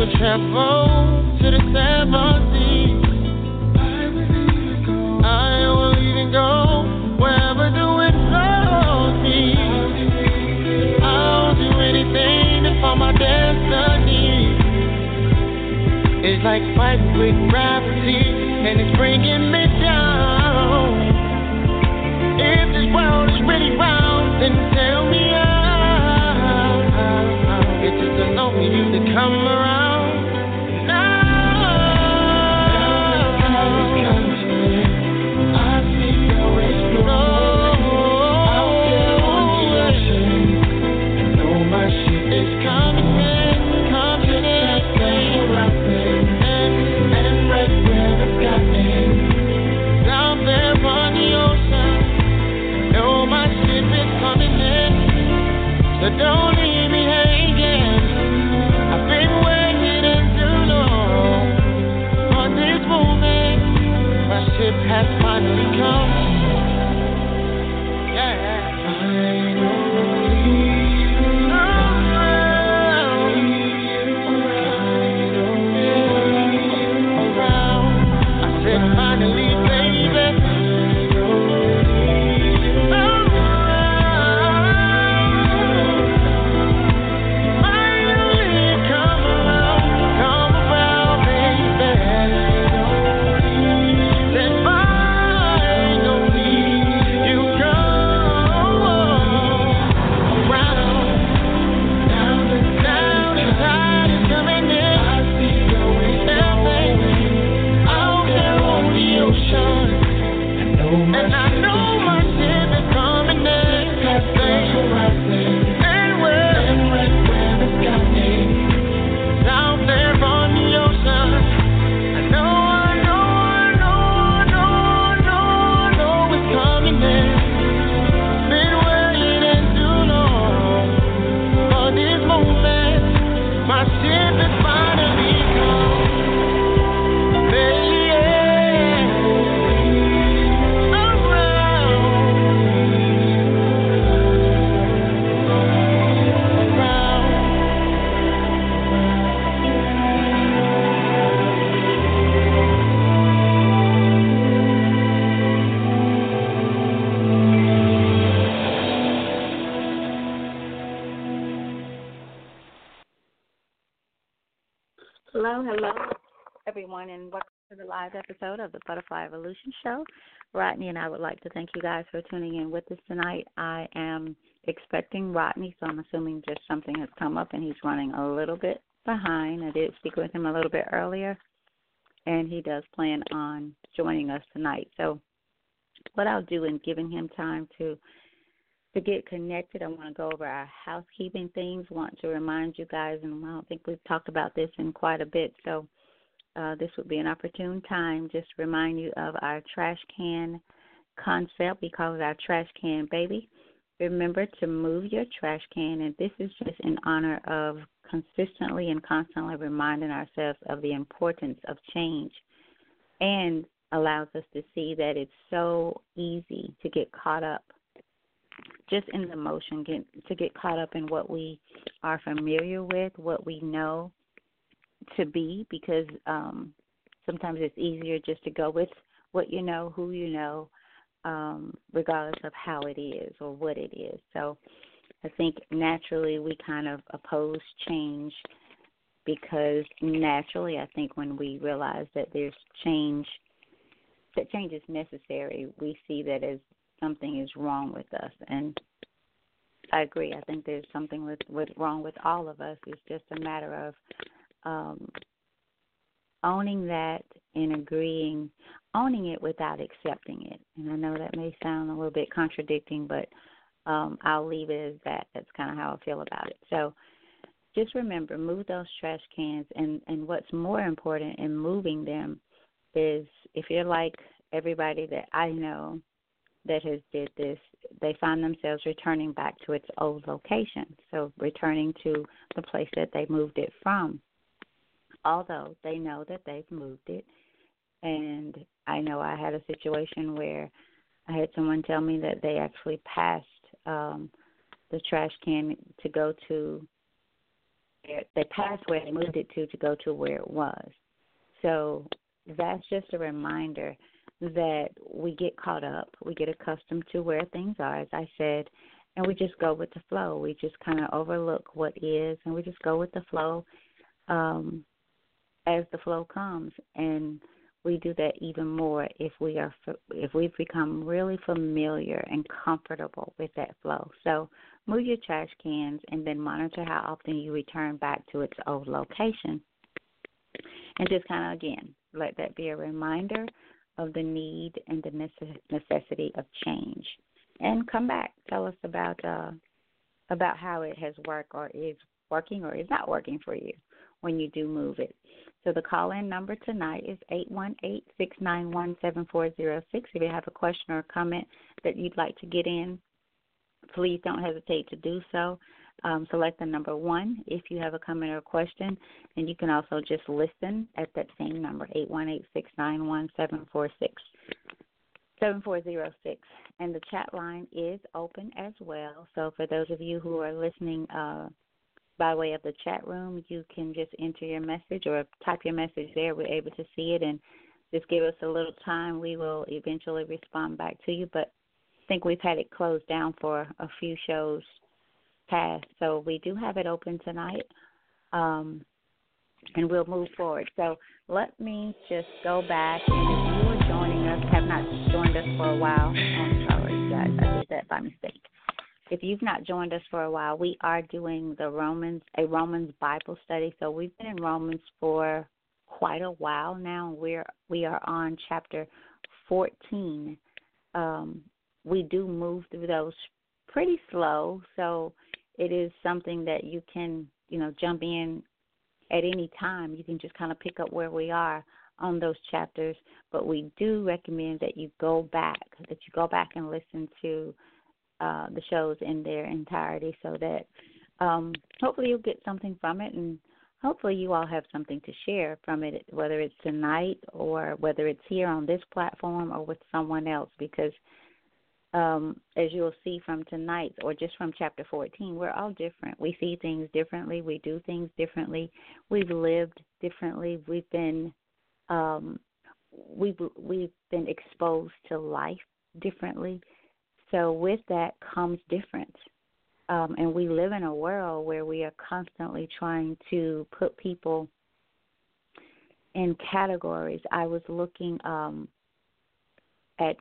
would travel to the seven seas. I will even go. Wherever the me. I'll do anything to find my destiny. It's like fighting with gravity. of the Butterfly Evolution Show. Rodney and I would like to thank you guys for tuning in with us tonight. I am expecting Rodney, so I'm assuming just something has come up and he's running a little bit behind. I did speak with him a little bit earlier, and he does plan on joining us tonight. So, what I'll do in giving him time to to get connected, I want to go over our housekeeping things. Want to remind you guys, and I don't think we've talked about this in quite a bit. So, uh, this would be an opportune time just to remind you of our trash can concept. We call it our trash can baby. Remember to move your trash can, and this is just in honor of consistently and constantly reminding ourselves of the importance of change and allows us to see that it's so easy to get caught up just in the motion, get, to get caught up in what we are familiar with, what we know, to be because um sometimes it's easier just to go with what you know who you know um regardless of how it is or what it is so i think naturally we kind of oppose change because naturally i think when we realize that there's change that change is necessary, we see that as something is wrong with us. And I agree. I think there's something with, with wrong with all of us. It's just a matter of um, owning that and agreeing, owning it without accepting it. And I know that may sound a little bit contradicting, but um, I'll leave it as that. That's kind of how I feel about it. So just remember, move those trash cans. And, and what's more important in moving them is if you're like everybody that I know that has did this, they find themselves returning back to its old location. So returning to the place that they moved it from. Although they know that they've moved it. And I know I had a situation where I had someone tell me that they actually passed um the trash can to go to they passed where they moved it to to go to where it was. So that's just a reminder that we get caught up, we get accustomed to where things are, as I said, and we just go with the flow. We just kind of overlook what is, and we just go with the flow um, as the flow comes. And we do that even more if we are if we've become really familiar and comfortable with that flow. So move your trash cans and then monitor how often you return back to its old location. And just kind of again let that be a reminder of the need and the necessity of change. And come back, tell us about uh, about how it has worked or is working or is not working for you when you do move it. So the call in number tonight is eight one eight six nine one seven four zero six. If you have a question or a comment that you'd like to get in, please don't hesitate to do so um, select the number one if you have a comment or a question, and you can also just listen at that same number, 818-691-7446. 7406 and the chat line is open as well so for those of you who are listening uh, by way of the chat room you can just enter your message or type your message there we're able to see it and just give us a little time we will eventually respond back to you but i think we've had it closed down for a few shows past. So we do have it open tonight, um, and we'll move forward. So let me just go back. And if you are joining us, have not joined us for a while, I'm sorry, guys, I did that by mistake. If you've not joined us for a while, we are doing the Romans, a Romans Bible study. So we've been in Romans for quite a while now. We're we are on chapter 14. Um, we do move through those pretty slow, so it is something that you can, you know, jump in at any time. You can just kind of pick up where we are on those chapters, but we do recommend that you go back, that you go back and listen to uh, the shows in their entirety so that um, hopefully you'll get something from it and hopefully you all have something to share from it, whether it's tonight or whether it's here on this platform or with someone else, because – um, as you'll see from tonight or just from chapter 14, we're all different. We see things differently. We do things differently. We've lived differently. We've been um, we've we've been exposed to life differently. So with that comes difference. Um, and we live in a world where we are constantly trying to put people in categories. I was looking um, at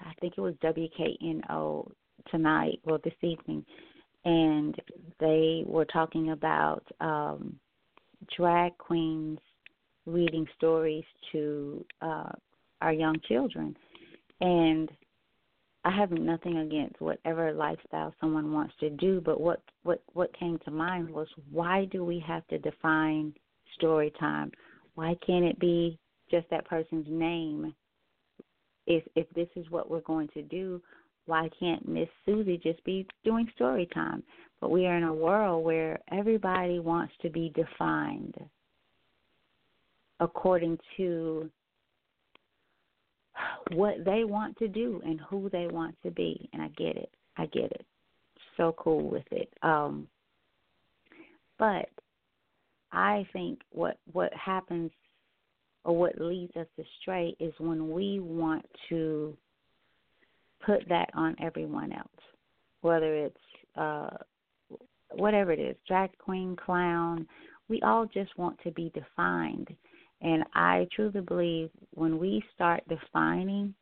I think it was WKNO tonight, well this evening, and they were talking about um, drag queens reading stories to uh, our young children, and I have nothing against whatever lifestyle someone wants to do, but what what what came to mind was why do we have to define story time? Why can't it be just that person's name if if this is what we're going to do, Why can't Miss Susie just be doing story time? But we are in a world where everybody wants to be defined according to what they want to do and who they want to be. And I get it. I get it. So cool with it. Um but I think what what happens or what leads us astray is when we want to put that on everyone else, whether it's uh, whatever it is, drag queen, clown. We all just want to be defined, and I truly believe when we start defining,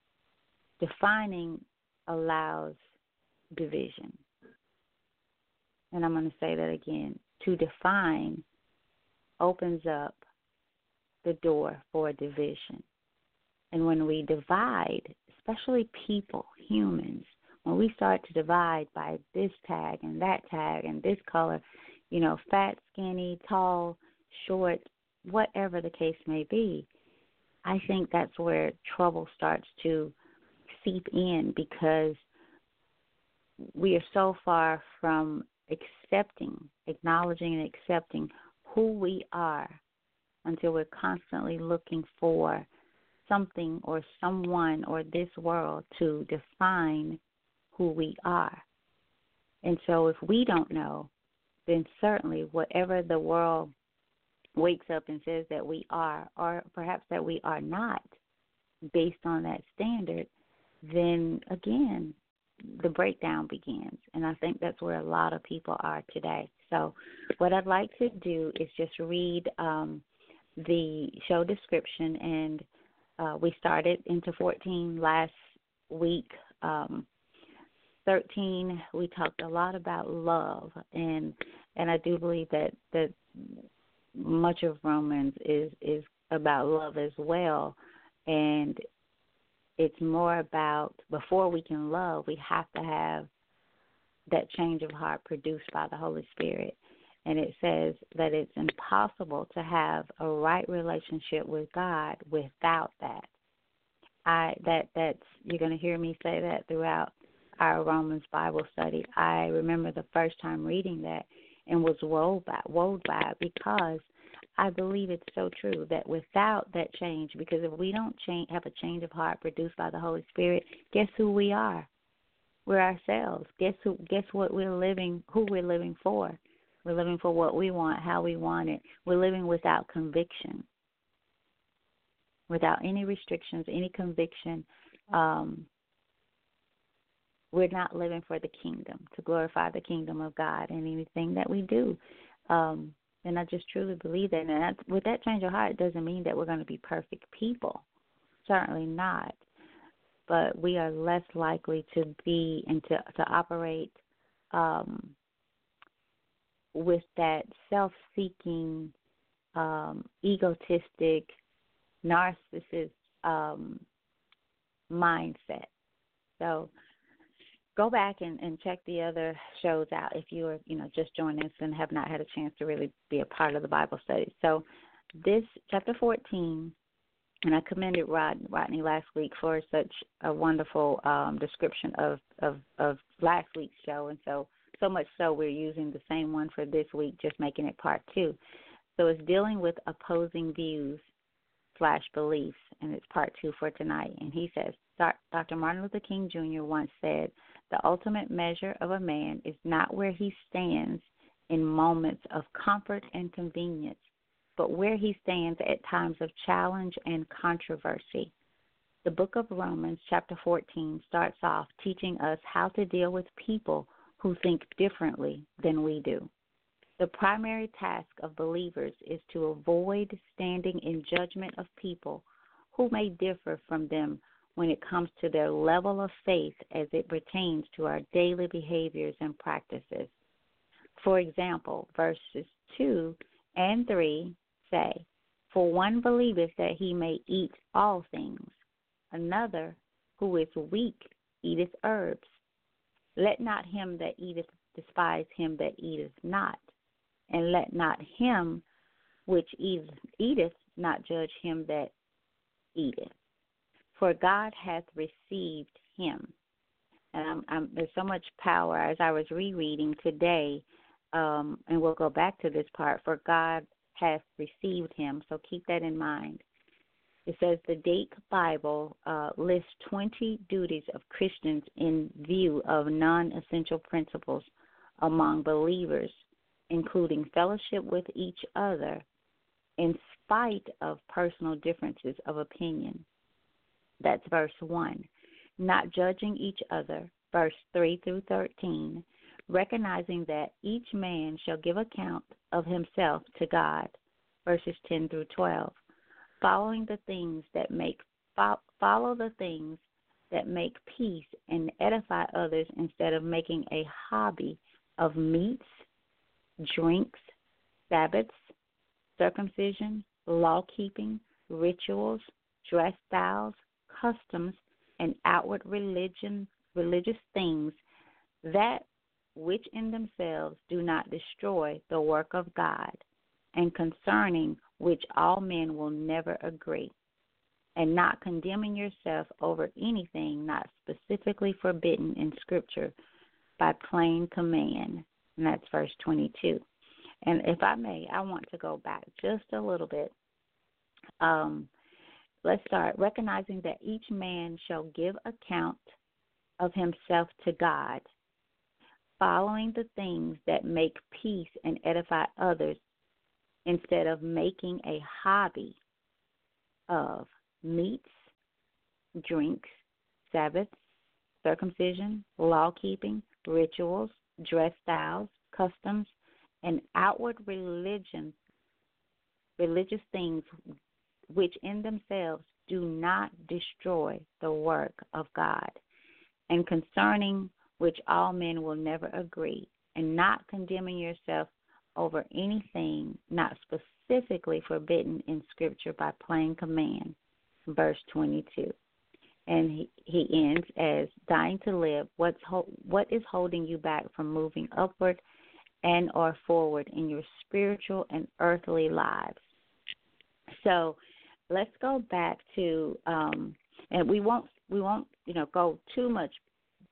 defining allows division. And I'm going to say that again. To define opens up the door for division. And when we divide, especially people, humans, when we start to divide by this tag and that tag and this color, you know, fat, skinny, tall, short, whatever the case may be, I think that's where trouble starts to seep in because we are so far from accepting, acknowledging, and accepting who we are until we're constantly looking for something or someone or this world to define who we are. And so if we don't know, then certainly whatever the world wakes up and says that we are, or perhaps that we are not, based on that standard, then again, the breakdown begins. And I think that's where a lot of people are today. So, what I'd like to do is just read um, the show description, and uh, we started into 14 last week. Um, 13, we talked a lot about love, and and I do believe that that much of Romans is is about love as well, and it's more about before we can love, we have to have that change of heart produced by the Holy Spirit. And it says that it's impossible to have a right relationship with God without that. I that that's you're going to hear me say that throughout our Romans Bible study. I remember the first time reading that and was woed by woed by it because I believe it's so true that without that change, because if we don't change, have a change of heart produced by the Holy Spirit, guess who we are? We're ourselves. Guess who? Guess what we're living? Who we're living for? We're living for what we want, how we want it. We're living without conviction, without any restrictions, any conviction. Um, we're not living for the kingdom to glorify the kingdom of God in anything that we do. Um, and I just truly believe that. And with that change of heart, doesn't mean that we're going to be perfect people. Certainly not. But we are less likely to be and to, to operate um, with that self seeking, um, egotistic, narcissist um, mindset. So, go back and, and check the other shows out if you are, you know, just joining us and have not had a chance to really be a part of the Bible study. So this chapter 14, and I commended Rod, Rodney last week for such a wonderful um, description of, of, of last week's show, and so so much so we're using the same one for this week, just making it part two. So it's dealing with opposing views slash beliefs, and it's part two for tonight. And he says, Dr. Martin Luther King Jr. once said, the ultimate measure of a man is not where he stands in moments of comfort and convenience, but where he stands at times of challenge and controversy. The book of Romans, chapter 14, starts off teaching us how to deal with people who think differently than we do. The primary task of believers is to avoid standing in judgment of people who may differ from them when it comes to their level of faith as it pertains to our daily behaviors and practices. For example, verses 2 and 3 say, For one believeth that he may eat all things, another, who is weak, eateth herbs. Let not him that eateth despise him that eateth not, and let not him which eateth not judge him that eateth for God hath received him. and I'm, I'm, there's so much power as I was rereading today, um, and we'll go back to this part. For God hath received him, so keep that in mind. It says the Dake Bible uh, lists 20 duties of Christians in view of non essential principles among believers, including fellowship with each other in spite of personal differences of opinion. That's verse 1. Not judging each other, verse 3 through 13. Recognizing that each man shall give account of himself to God, verses 10 through 12 following the things that make follow the things that make peace and edify others instead of making a hobby of meats, drinks, Sabbaths, circumcision, law keeping, rituals, dress styles, customs, and outward religion religious things that which in themselves do not destroy the work of God, and concerning which all men will never agree, and not condemning yourself over anything not specifically forbidden in Scripture by plain command. And that's verse 22. And if I may, I want to go back just a little bit. Um, let's start recognizing that each man shall give account of himself to God, following the things that make peace and edify others instead of making a hobby of meats, drinks, Sabbaths, circumcision, law keeping, rituals, dress styles, customs, and outward religion, religious things which in themselves do not destroy the work of God, and concerning which all men will never agree, and not condemning yourself over anything not specifically forbidden in Scripture by plain command. Verse 22. And he, he ends as dying to live. What's ho- what is holding you back from moving upward and or forward in your spiritual and earthly lives? So, let's go back to um, and we won't we won't you know go too much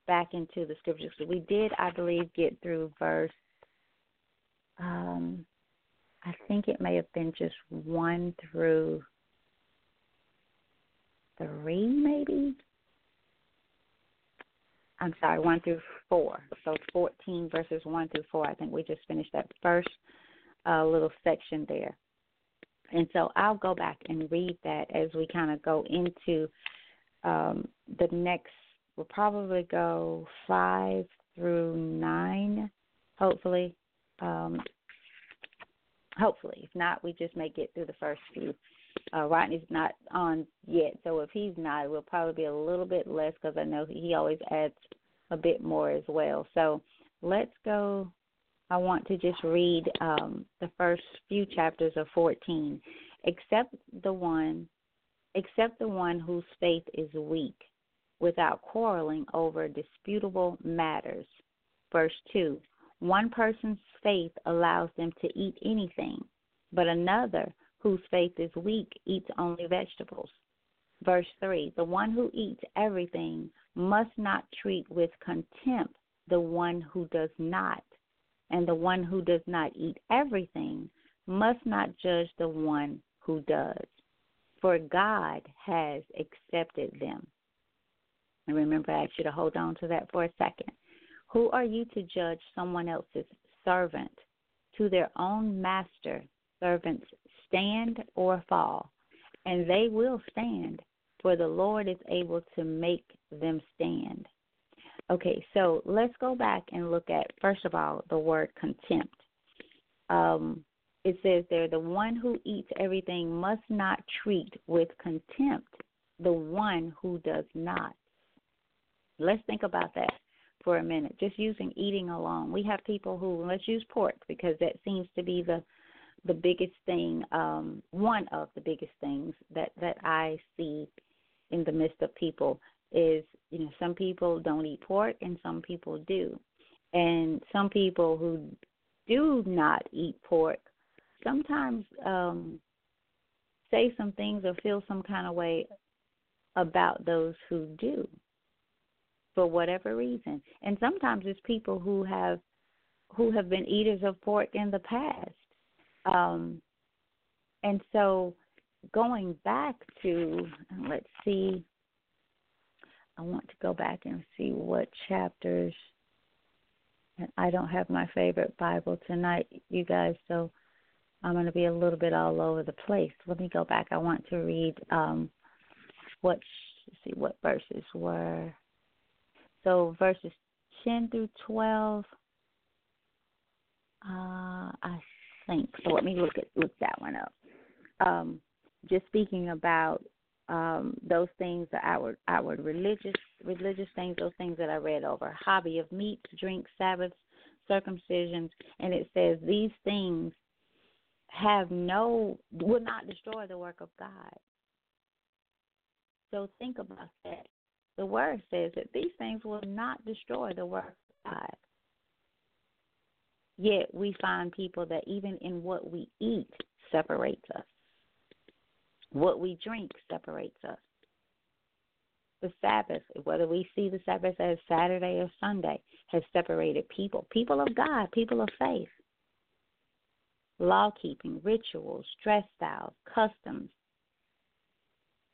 back into the scriptures. We did, I believe, get through verse um, I think it may have been just one through three, maybe. I'm sorry, one through four. So 14 verses one through four. I think we just finished that first uh, little section there. And so I'll go back and read that as we kind of go into um, the next. We'll probably go five through nine, hopefully, um, hopefully, if not, we just may get through the first few. Uh, Rodney's not on yet, so if he's not, it will probably be a little bit less because I know he always adds a bit more as well. So let's go. I want to just read um, the first few chapters of 14. Except the one, except the one whose faith is weak, without quarreling over disputable matters. Verse 2 one person's faith allows them to eat anything, but another whose faith is weak eats only vegetables. Verse 3 The one who eats everything must not treat with contempt the one who does not, and the one who does not eat everything must not judge the one who does, for God has accepted them. And remember, I asked you to hold on to that for a second. Who are you to judge someone else's servant? To their own master, servants stand or fall, and they will stand, for the Lord is able to make them stand. Okay, so let's go back and look at, first of all, the word contempt. Um, it says there, the one who eats everything must not treat with contempt the one who does not. Let's think about that for a minute, just using eating alone. We have people who let's use pork because that seems to be the the biggest thing, um, one of the biggest things that that I see in the midst of people is you know some people don't eat pork and some people do, and some people who do not eat pork sometimes um, say some things or feel some kind of way about those who do. for whatever reason. And sometimes it's people who have who have been eaters of pork in the past. Um, and so going back to let's see I want to go back and see what chapters and I don't have my favorite Bible tonight, you guys, so I'm going to be a little bit all over the place. Let me go back. I want to read um what see what verses were. So verses 10 through 12 uh I think. So let me look at look that one up. Um just speaking about um, those things, the outward, outward religious, religious things, those things that I read over, hobby of meats, drinks, Sabbaths, circumcisions, and it says these things have no, will not destroy the work of God. So think about that. The word says that these things will not destroy the work of God. Yet we find people that even in what we eat separates us. What we drink separates us. The Sabbath, whether we see the Sabbath as Saturday or Sunday, has separated people. People of God, people of faith. Law keeping, rituals, dress styles, customs.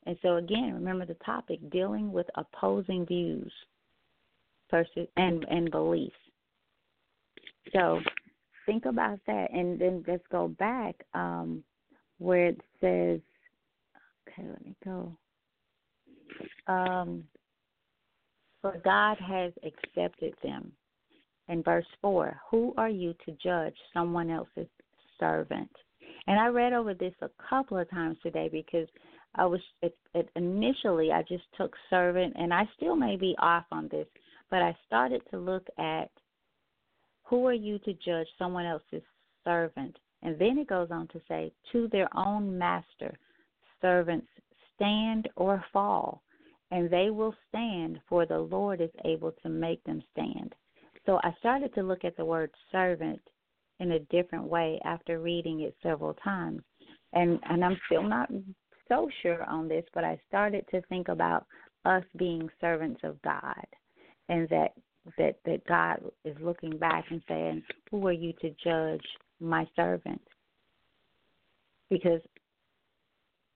And so, again, remember the topic dealing with opposing views and, and beliefs. So, think about that. And then let's go back um, where it says Okay, let me go. Um, for God has accepted them. In verse 4, who are you to judge someone else's servant? And I read over this a couple of times today because I was it, it, initially I just took servant, and I still may be off on this, but I started to look at who are you to judge someone else's servant, and then it goes on to say to their own master servants stand or fall, and they will stand, for the Lord is able to make them stand. So I started to look at the word servant in a different way after reading it several times. And and I'm still not so sure on this, but I started to think about us being servants of God and that that that God is looking back and saying, "Who are you to judge my servant?" Because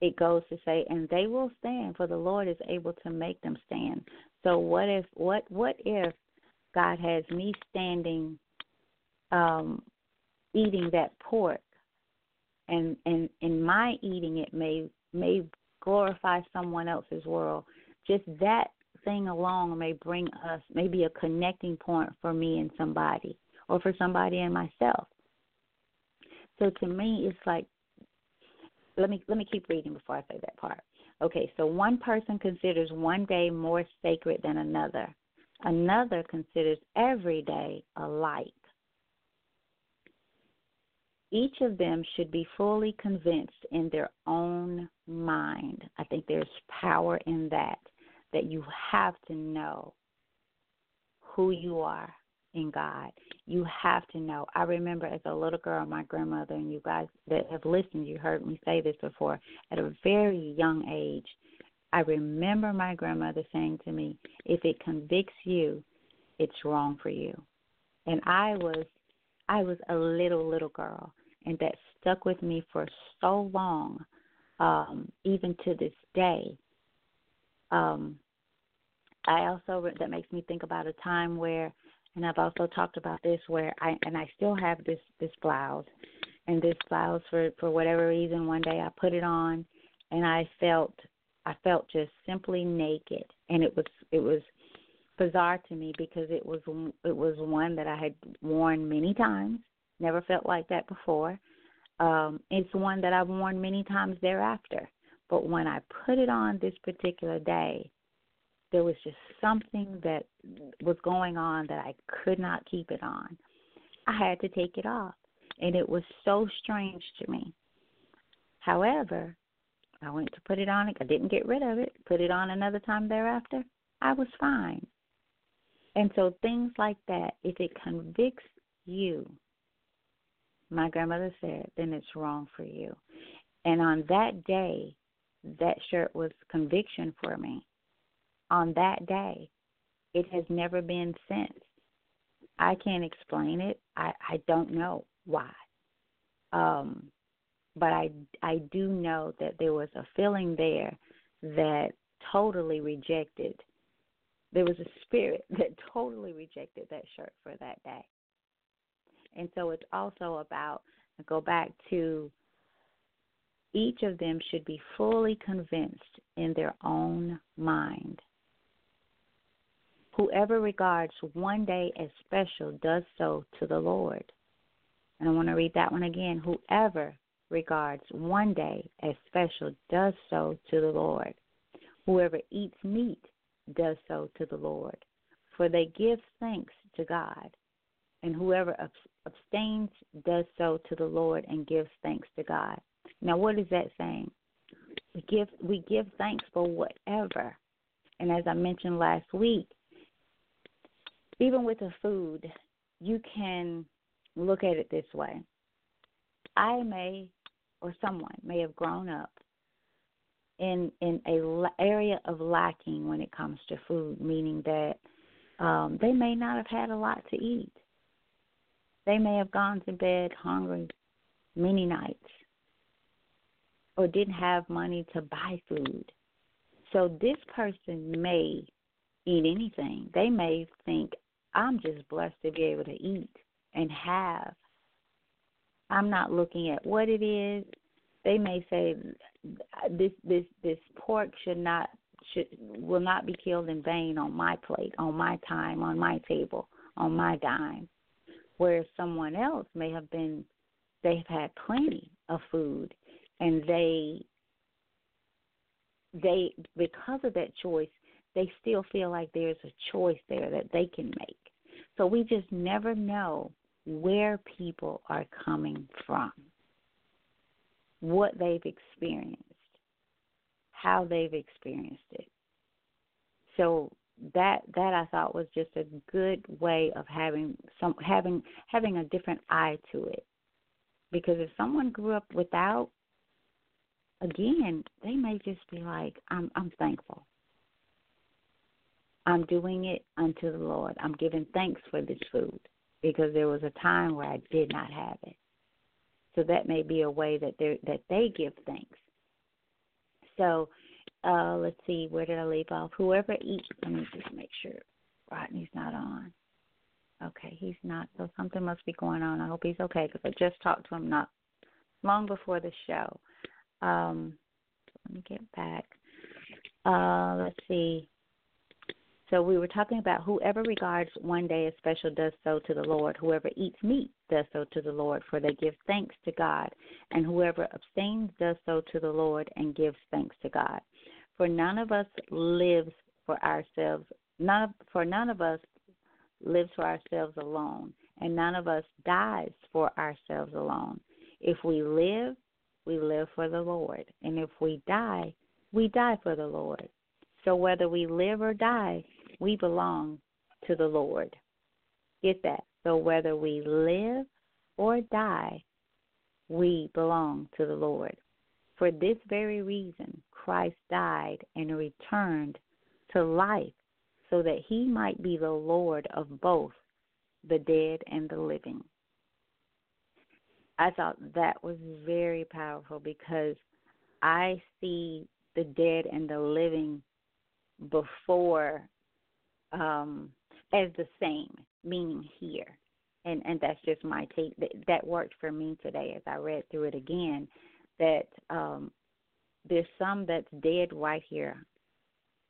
it goes to say, and they will stand, for the Lord is able to make them stand. So what if what what if God has me standing um eating that pork and and in my eating it may may glorify someone else's world. Just that thing alone may bring us maybe a connecting point for me and somebody or for somebody and myself. So to me it's like let me let me keep reading before I say that part. Okay, so one person considers one day more sacred than another. Another considers every day alike. Each of them should be fully convinced in their own mind. I think there's power in that, that you have to know who you are in God. You have to know. I remember as a little girl, my grandmother, and you guys that have listened, you heard me say this before, at a very young age, I remember my grandmother saying to me, if it convicts you, it's wrong for you. And I was I was a little little girl and that stuck with me for so long um even to this day um I also that makes me think about a time where and I've also talked about this where I and I still have this this blouse, and this blouse for for whatever reason one day I put it on, and I felt I felt just simply naked, and it was it was bizarre to me because it was it was one that I had worn many times, never felt like that before. Um, it's one that I've worn many times thereafter, but when I put it on this particular day, there was just something that was going on that I could not keep it on. I had to take it off, and it was so strange to me. However, I went to put it on. I didn't get rid of it. Put it on another time thereafter. I was fine. And so things like that, if it convicts you, my grandmother said, then it's wrong for you. And on that day, that shirt was conviction for me on that day. It has never been since. I can't explain it. I, I don't know why. Um, but I I do know that there was a feeling there that totally rejected. There was a spirit that totally rejected that shirt for that day. And so it's also about go back to each of them should be fully convinced in their own mind. Whoever regards one day as special does so to the Lord. And I want to read that one again. Whoever regards one day as special does so to the Lord. Whoever eats meat does so to the Lord, for they give thanks to God. And whoever abstains does so to the Lord and gives thanks to God. Now, what is that saying? We give we give thanks for whatever. And as I mentioned last week, even with the food, you can look at it this way. I may or someone may have grown up in in a area of lacking when it comes to food, meaning that um, they may not have had a lot to eat. They may have gone to bed hungry many nights or didn't have money to buy food. So this person may eat anything. They may think, I'm just blessed to be able to eat and have. I'm not looking at what it is. They may say this this this pork should not should will not be killed in vain on my plate, on my time, on my table, on my dime. Whereas someone else may have been they've had plenty of food and they they because of that choice they still feel like there's a choice there that they can make. So we just never know where people are coming from what they've experienced how they've experienced it. So that that I thought was just a good way of having some having having a different eye to it. Because if someone grew up without again, they may just be like, I'm I'm thankful. I'm doing it unto the Lord. I'm giving thanks for this food because there was a time where I did not have it. So that may be a way that they that they give thanks. So uh let's see, where did I leave off? Whoever eats let me just make sure Rodney's not on. Okay, he's not. So something must be going on. I hope he's okay because I just talked to him not long before the show. Um, let me get back. Uh, let's see. So we were talking about whoever regards one day as special does so to the Lord. Whoever eats meat does so to the Lord, for they give thanks to God. And whoever abstains does so to the Lord and gives thanks to God. For none of us lives for ourselves. None of, for none of us lives for ourselves alone, and none of us dies for ourselves alone. If we live, we live for the Lord. And if we die, we die for the Lord. So whether we live or die, we belong to the Lord. Get that? So whether we live or die, we belong to the Lord. For this very reason, Christ died and returned to life so that he might be the Lord of both the dead and the living. I thought that was very powerful because I see the dead and the living before um as the same, meaning here. And and that's just my take. That, that worked for me today as I read through it again. That um there's some that's dead right here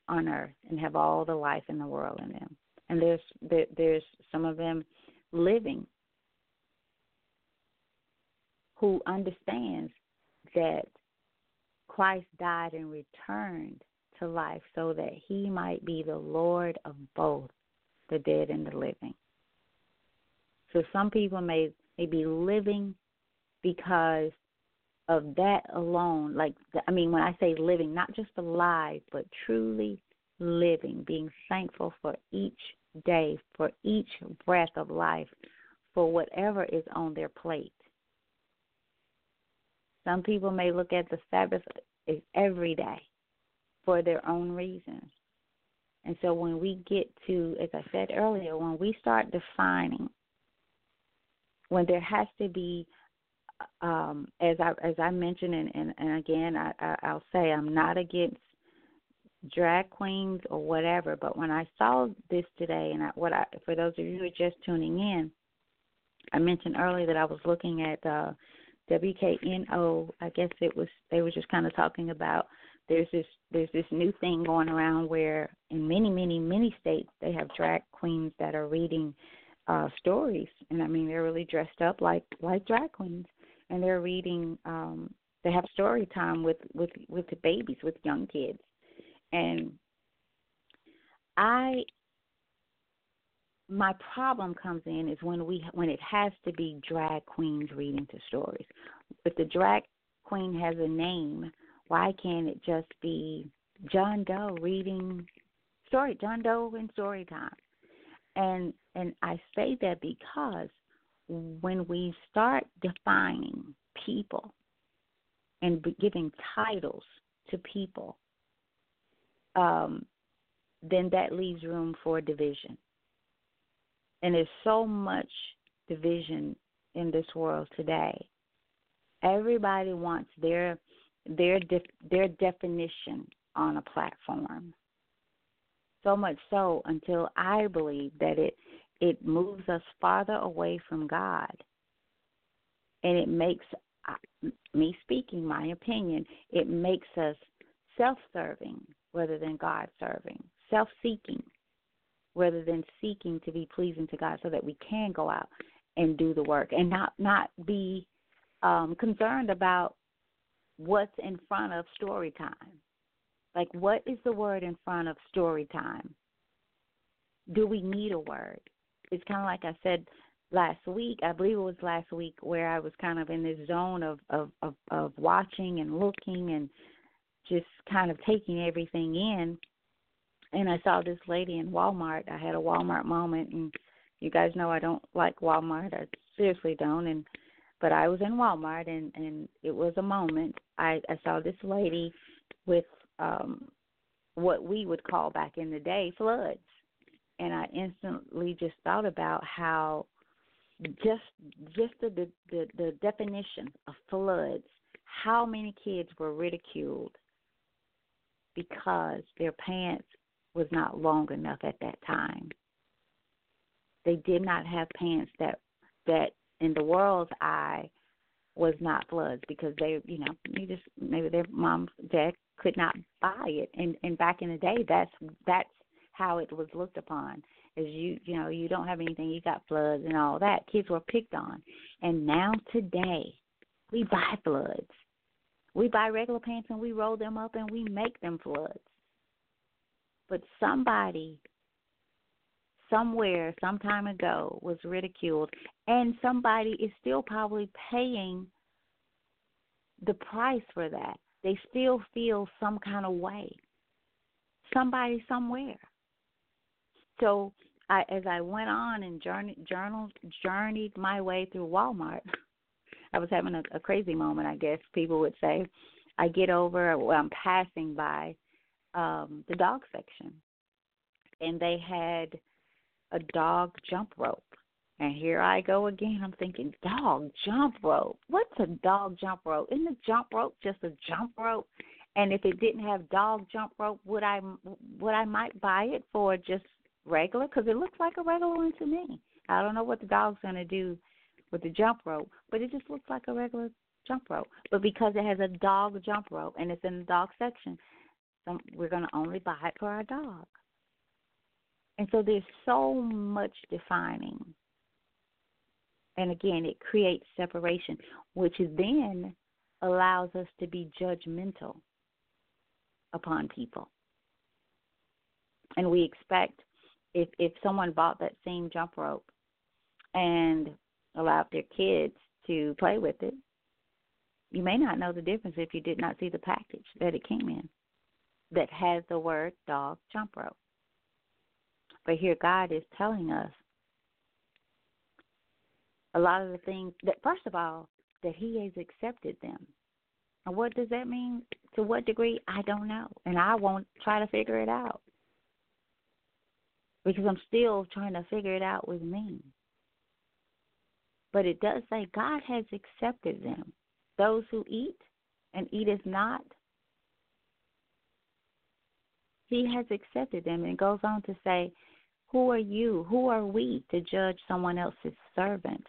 on earth and have all the life in the world in them. And there's there, there's some of them living who understands that Christ died and returned to life so that he might be the Lord of both the dead and the living. So some people may, may be living because of that alone. Like, I mean, when I say living, not just alive, but truly living, being thankful for each day, for each breath of life, for whatever is on their plate. Some people may look at the Sabbath as every day for their own reasons. And so when we get to, as I said earlier, when we start defining, when there has to be, um, as I as I mentioned, and and, and again, I, I I'll say I'm not against drag queens or whatever, but when I saw this today, and I, what I for those of you who are just tuning in, I mentioned earlier that I was looking at uh, WKNO. I guess it was they were just kind of talking about there's this there's this new thing going around where in many many many states they have drag queens that are reading uh stories. And i mean they're really dressed up like like drag queens. And they're reading um they have story time with with with the babies with young kids. And i my problem comes in is when we when it has to be drag queens reading to stories. If the drag queen has a name why can't it just be John Doe reading story John Doe in story time? And and I say that because when we start defining people and giving titles to people, um, then that leaves room for division. And there's so much division in this world today. Everybody wants their their def- their definition on a platform. So much so until I believe that it it moves us farther away from God, and it makes uh, me speaking my opinion. It makes us self-serving rather than God-serving, self-seeking rather than seeking to be pleasing to God, so that we can go out and do the work and not not be um, concerned about what's in front of story time. Like, what is the word in front of story time? Do we need a word? It's kind of like I said last week. I believe it was last week where I was kind of in this zone of of of, of watching and looking and just kind of taking everything in. And I saw this lady in Walmart. I had a Walmart moment, and you guys know I don't like Walmart. I seriously don't. And but I was in Walmart and and it was a moment. I I saw this lady with um what we would call back in the day floods. And I instantly just thought about how just just the the the, definition of floods, how many kids were ridiculed because their pants was not long enough at that time. They did not have pants that that in the world's eye was not floods because they you know you just maybe their mom's dad could not buy it. And and back in the day that's that's how it was looked upon as you you know you don't have anything you got floods and all that. Kids were picked on. And now today we buy floods. We buy regular pants and we roll them up and we make them floods. But somebody somewhere some time ago was ridiculed and somebody is still probably paying the price for that. They still feel some kind of way. Somebody somewhere. So I, as I went on and journey, journal, journeyed my way through Walmart, I was having a, a crazy moment, I guess people would say. I get over, well, I'm passing by um the dog section, and they had a dog jump rope. And here I go again. I'm thinking, dog jump rope. What's a dog jump rope? Isn't a jump rope just a jump rope? And if it didn't have dog jump rope, would I would I might buy it for just regular? Because it looks like a regular one to me. I don't know what the dog's gonna do with the jump rope, but it just looks like a regular jump rope. But because it has a dog jump rope and it's in the dog section, so we're gonna only buy it for our dog. And so there's so much defining. And again, it creates separation, which then allows us to be judgmental upon people. And we expect if if someone bought that same jump rope and allowed their kids to play with it, you may not know the difference if you did not see the package that it came in that has the word dog jump rope. But here God is telling us a lot of the things that, first of all, that He has accepted them. And what does that mean? To what degree? I don't know. And I won't try to figure it out. because I'm still trying to figure it out with me. But it does say God has accepted them. Those who eat and eateth not, He has accepted them. And goes on to say, Who are you? Who are we to judge someone else's servant?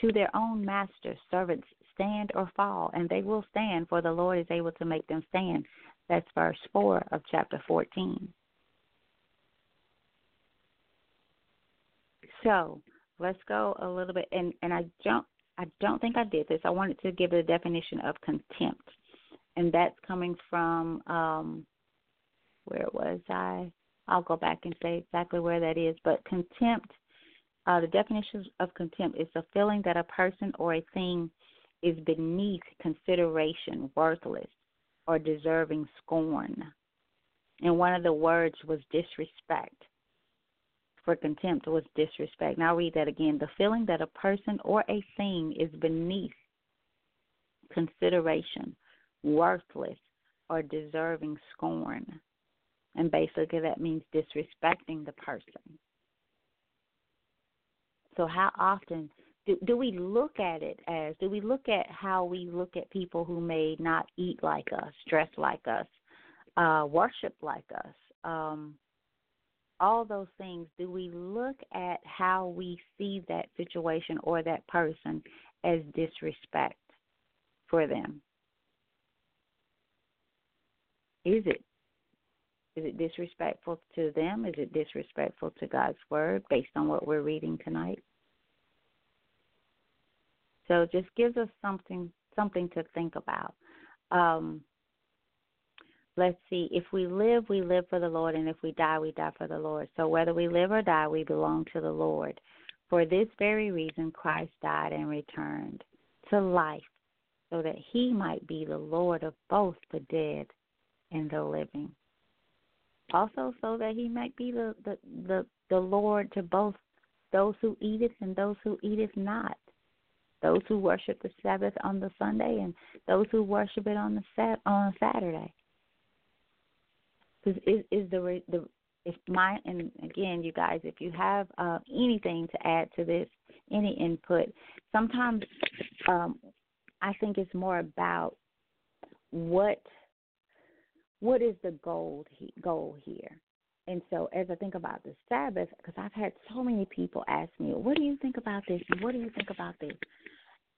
To their own master, servants stand or fall, and they will stand, for the Lord is able to make them stand. That's verse 4 of chapter 14. So let's go a little bit, and, and I don't I don't think I did this. I wanted to give a definition of contempt, and that's coming from um, where was I? I'll go back and say exactly where that is. But contempt, uh, the definition of contempt is the feeling that a person or a thing is beneath consideration, worthless, or deserving scorn. And one of the words was disrespect. For contempt was disrespect. Now I'll read that again. The feeling that a person or a thing is beneath consideration, worthless, or deserving scorn. And basically that means disrespecting the person. So how often do, do we look at it as do we look at how we look at people who may not eat like us dress like us uh worship like us? Um all those things. Do we look at how we see that situation or that person as disrespect for them? Is it is it disrespectful to them is it disrespectful to god's word based on what we're reading tonight so it just gives us something something to think about. Um, let's see. If we live, we live for the Lord, and if we die, we die for the Lord. So whether we live or die, we belong to the Lord. For this very reason, Christ died and returned to life, so that he might be the Lord of both the dead and the living. Also, so that he might be the the the, the Lord to both those who eateth and those who eateth not those who worship the Sabbath on the Sunday and those who worship it on the sat on Saturday. Because is is the the if my and again, you guys, if you have uh, anything to add to this, any input, sometimes um, I think it's more about what what is the goal he, goal here. And so, as I think about the Sabbath, because I've had so many people ask me, "What do you think about this? What do you think about this?"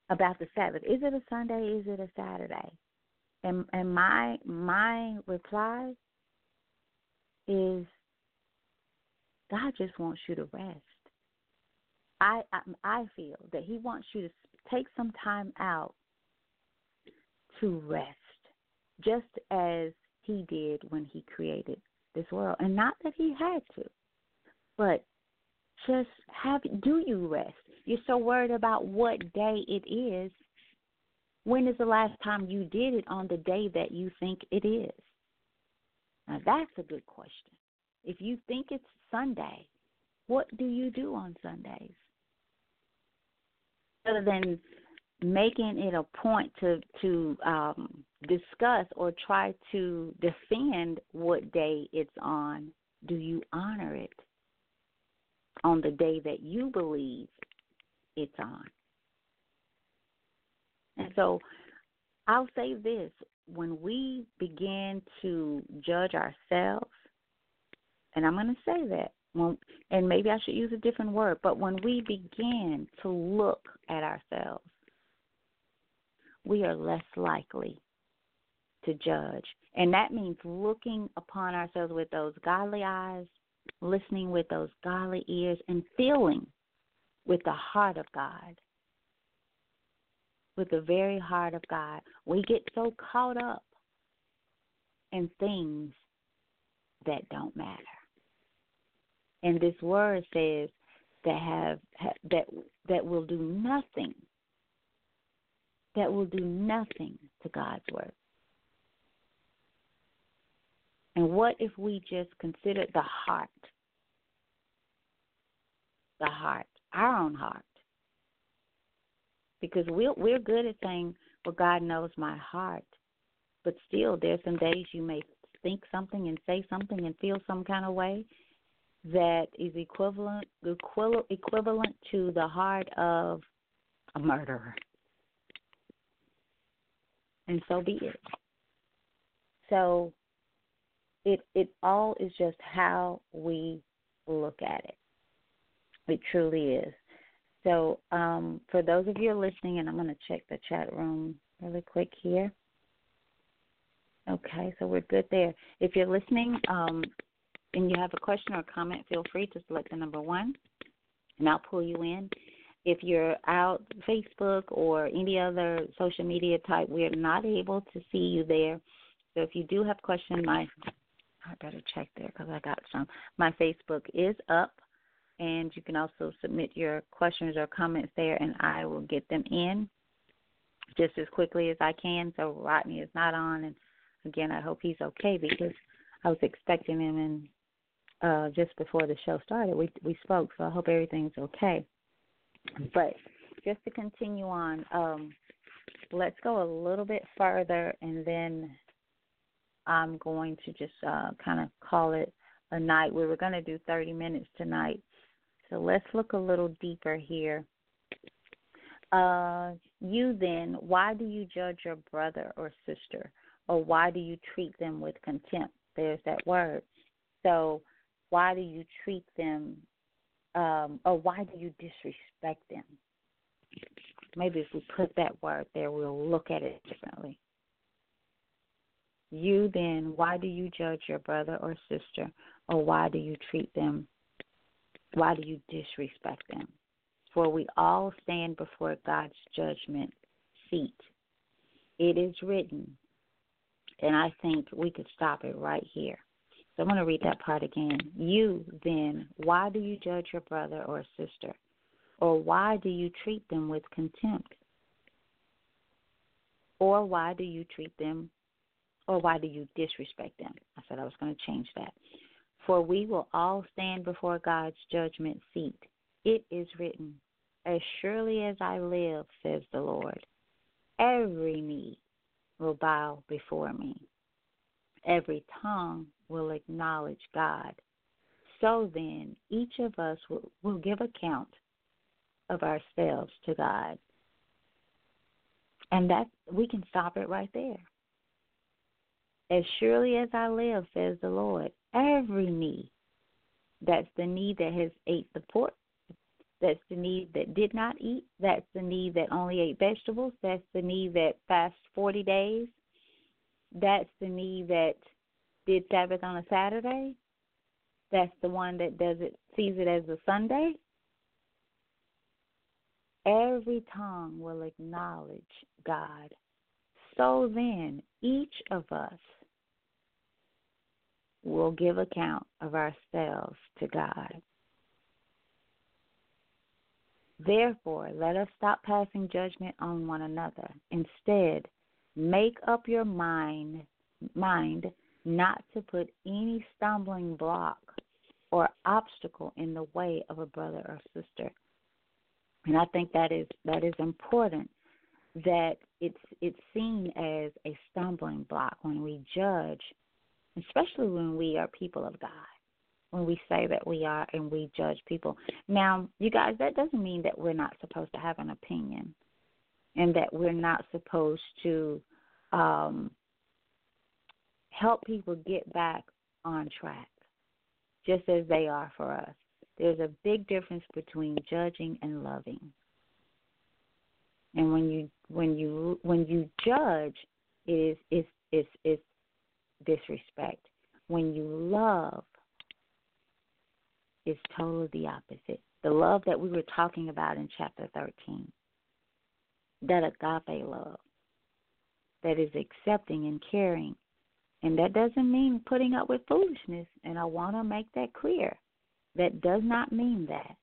about the Sabbath. Is it a Sunday? Is it a Saturday? And and my my reply is God just wants you to rest. I, I I feel that He wants you to take some time out to rest, just as He did when He created this world, and not that He had to, but just have do you rest? You're so worried about what day it is. When is the last time you did it on the day that you think it is? Now that's a good question. If you think it's Sunday, what do you do on Sundays? Other than making it a point to to um, discuss or try to defend what day it's on, do you honor it? on the day that you believe it's on. And so I'll say this when we begin to judge ourselves, and I'm going to say that, when, and maybe I should use a different word, but when we begin to look at ourselves, we are less likely to judge. And that means looking upon ourselves with those godly eyes listening with those godly ears, and feeling with the heart of God. With the very heart of God. We get so caught up in things that don't matter. And this word says that have, that that will do nothing that will do nothing to God's word. And what if we just considered the heart? The heart, our own heart. Because we're, we're good at saying, well, God knows my heart. But still, there's some days you may think something and say something and feel some kind of way that is equivalent equivalent to the heart of a murderer. And so be it. So it it all is just how we look at it. It truly is. So um, for those of you listening, and I'm going to check the chat room really quick here. Okay, so we're good there. If you're listening um, and you have a question or comment, feel free to select the number one, and I'll pull you in. If you're out Facebook or any other social media type, we're not able to see you there. So if you do have questions, my I better check there because I got some. My Facebook is up, and you can also submit your questions or comments there, and I will get them in just as quickly as I can. So Rodney is not on, and again, I hope he's okay because I was expecting him and uh just before the show started. We we spoke, so I hope everything's okay. But just to continue on, um let's go a little bit further and then I'm going to just uh kind of call it a night. We were going to do 30 minutes tonight. So let's look a little deeper here. Uh, you then, why do you judge your brother or sister? or why do you treat them with contempt? There's that word. So, why do you treat them, um, or why do you disrespect them? Maybe if we put that word there, we'll look at it differently. You then, why do you judge your brother or sister, or why do you treat them? Why do you disrespect them? For we all stand before God's judgment seat. It is written, and I think we could stop it right here. So I'm going to read that part again. You, then, why do you judge your brother or sister? Or why do you treat them with contempt? Or why do you treat them, or why do you disrespect them? I said I was going to change that. For we will all stand before God's judgment seat. It is written, As surely as I live, says the Lord, every knee will bow before me. Every tongue will acknowledge God. So then, each of us will, will give account of ourselves to God. And that we can stop it right there. As surely as I live, says the Lord, every knee, that's the knee that has ate the pork, that's the knee that did not eat. That's the knee that only ate vegetables. That's the knee that fasts 40 days. That's the knee that did Sabbath on a Saturday. That's the one that does it, sees it as a Sunday. Every tongue will acknowledge God. So then, each of us will give account of ourselves to God. Therefore, let us stop passing judgment on one another. Instead, make up your mind mind not to put any stumbling block or obstacle in the way of a brother or sister. And I think that is that is important that it's it's seen as a stumbling block when we judge, especially when we are people of God when we say that we are and we judge people. Now, you guys, that doesn't mean that we're not supposed to have an opinion and that we're not supposed to um, help people get back on track, just as they are for us. There's a big difference between judging and loving. And when you when you when you judge, it is it's it's it's disrespect. When you love, is totally the opposite. The love that we were talking about in chapter 13, that agape love, that is accepting and caring. And that doesn't mean putting up with foolishness. And I want to make that clear. That does not mean that.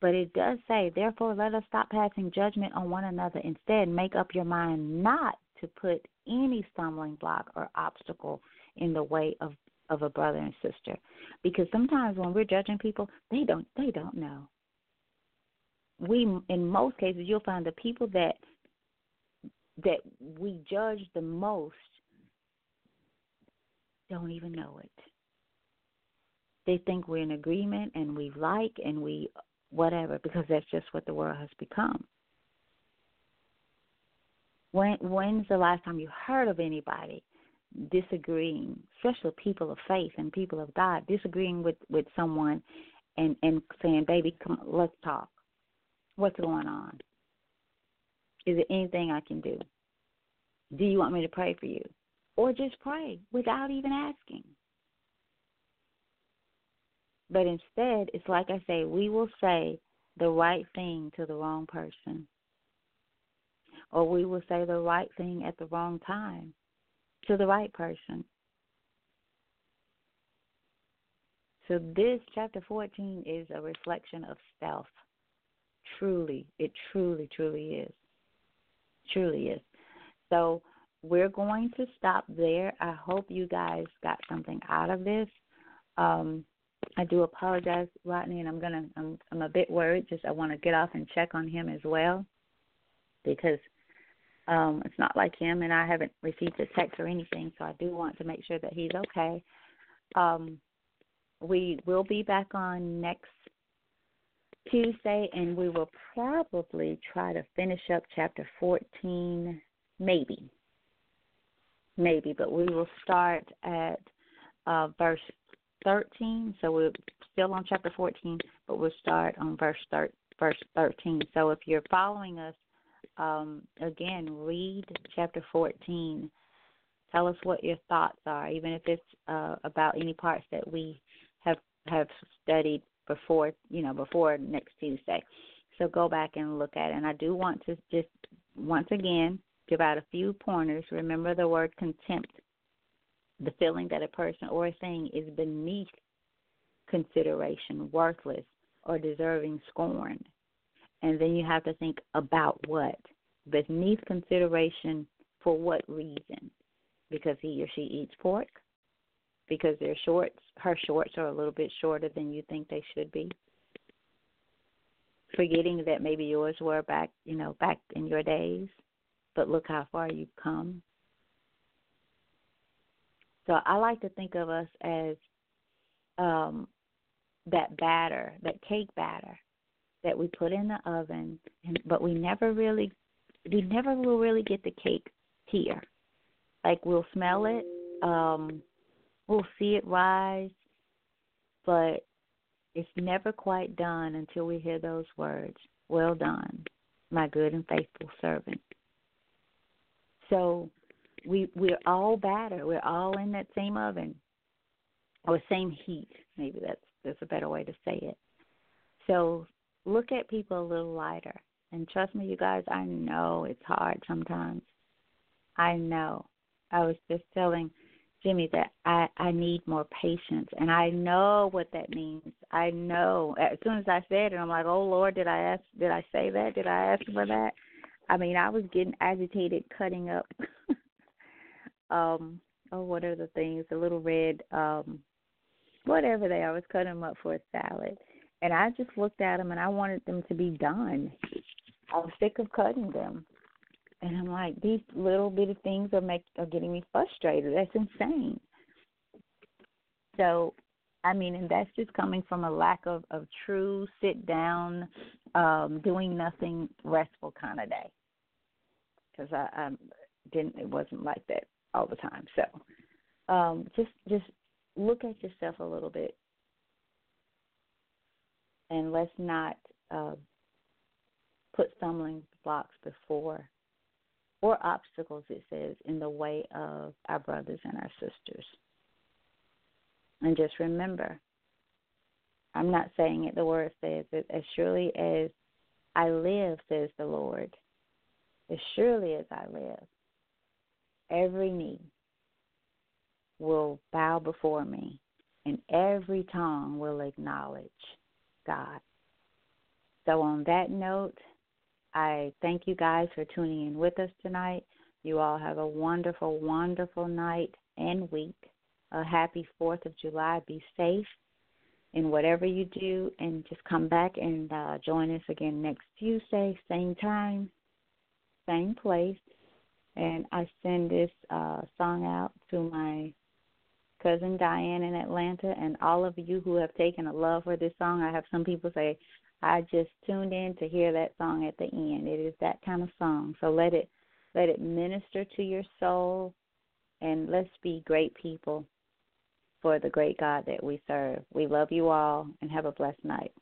But it does say, therefore, let us stop passing judgment on one another. Instead, make up your mind not to put any stumbling block or obstacle in the way of of a brother and sister. Because sometimes when we're judging people they don't they don't know. We in most cases you'll find the people that that we judge the most don't even know it. They think we're in agreement and we like and we whatever because that's just what the world has become. When when's the last time you heard of anybody disagreeing, especially people of faith and people of God, disagreeing with with someone and and saying, "Baby, come, let's talk. What's going on? Is there anything I can do? Do you want me to pray for you, or just pray without even asking?" But instead, it's like I say, we will say the right thing to the wrong person. Or we will say the right thing at the wrong time to the right person. So this chapter 14 is a reflection of self. Truly, it truly, truly is. Truly is. So we're going to stop there. I hope you guys got something out of this. Um, I do apologize, Rodney, and I'm gonna I'm I'm a bit worried. Just I want to get off and check on him as well, because um it's not like him, and I haven't received a text or anything, so I do want to make sure that he's okay. Um, we will be back on next Tuesday, and we will probably try to finish up chapter 14, maybe, maybe, but we will start at uh, verse 13. So we're still on chapter 14, but we'll start on verse thir- verse 13. So if you're following us, um, again, read chapter 14. Tell us what your thoughts are, even if it's uh, about any parts that we have have studied before, you know, before next Tuesday. So go back and look at it. And I do want to just once again give out a few pointers. Remember the word contempt the feeling that a person or a thing is beneath consideration, worthless, or deserving scorn. And then you have to think about what? Beneath consideration for what reason? Because he or she eats pork? Because their shorts her shorts are a little bit shorter than you think they should be. Forgetting that maybe yours were back you know, back in your days. But look how far you've come so I like to think of us as um, that batter, that cake batter that we put in the oven, and, but we never really, we never will really get the cake here. Like we'll smell it, um, we'll see it rise, but it's never quite done until we hear those words, "Well done, my good and faithful servant." So we we're all batter. We're all in that same oven or same heat. Maybe that's that's a better way to say it. So look at people a little lighter. And trust me, you guys, I know it's hard sometimes. I know. I was just telling Jimmy that I I need more patience, and I know what that means. I know. As soon as I said it, I'm like, oh Lord, did I ask? Did I say that? Did I ask for that? I mean, I was getting agitated, cutting up um oh what are the things the little red um whatever they are I was cutting them up for a salad and I just looked at them and I wanted them to be done. I was sick of cutting them. And I'm like, these little bitty things are make are getting me frustrated. That's insane. So, I mean, and that's just coming from a lack of of true sit down, um, doing nothing, restful kind of day. Because I, I didn't, it wasn't like that all the time. So um, just just look at yourself a little bit, and let's not uh, put stumbling blocks before or obstacles. It says in the way of our brothers and our sisters. And just remember, I'm not saying it. The word says it as surely as I live, says the Lord. As surely as I live, every knee will bow before me, and every tongue will acknowledge God. So, on that note, I thank you guys for tuning in with us tonight. You all have a wonderful, wonderful night and week. A happy 4th of July. Be safe in whatever you do, and just come back and uh, join us again next Tuesday, same time, same place and I send this uh, song out to my cousin Diane in Atlanta, and all of you who have taken a love for this song. I have some people say, I just tuned in to hear that song at the end. It is that kind of song. So let it let it minister to your soul and let's be great people for the great God that we serve. We love you all and have a blessed night.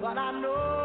But I know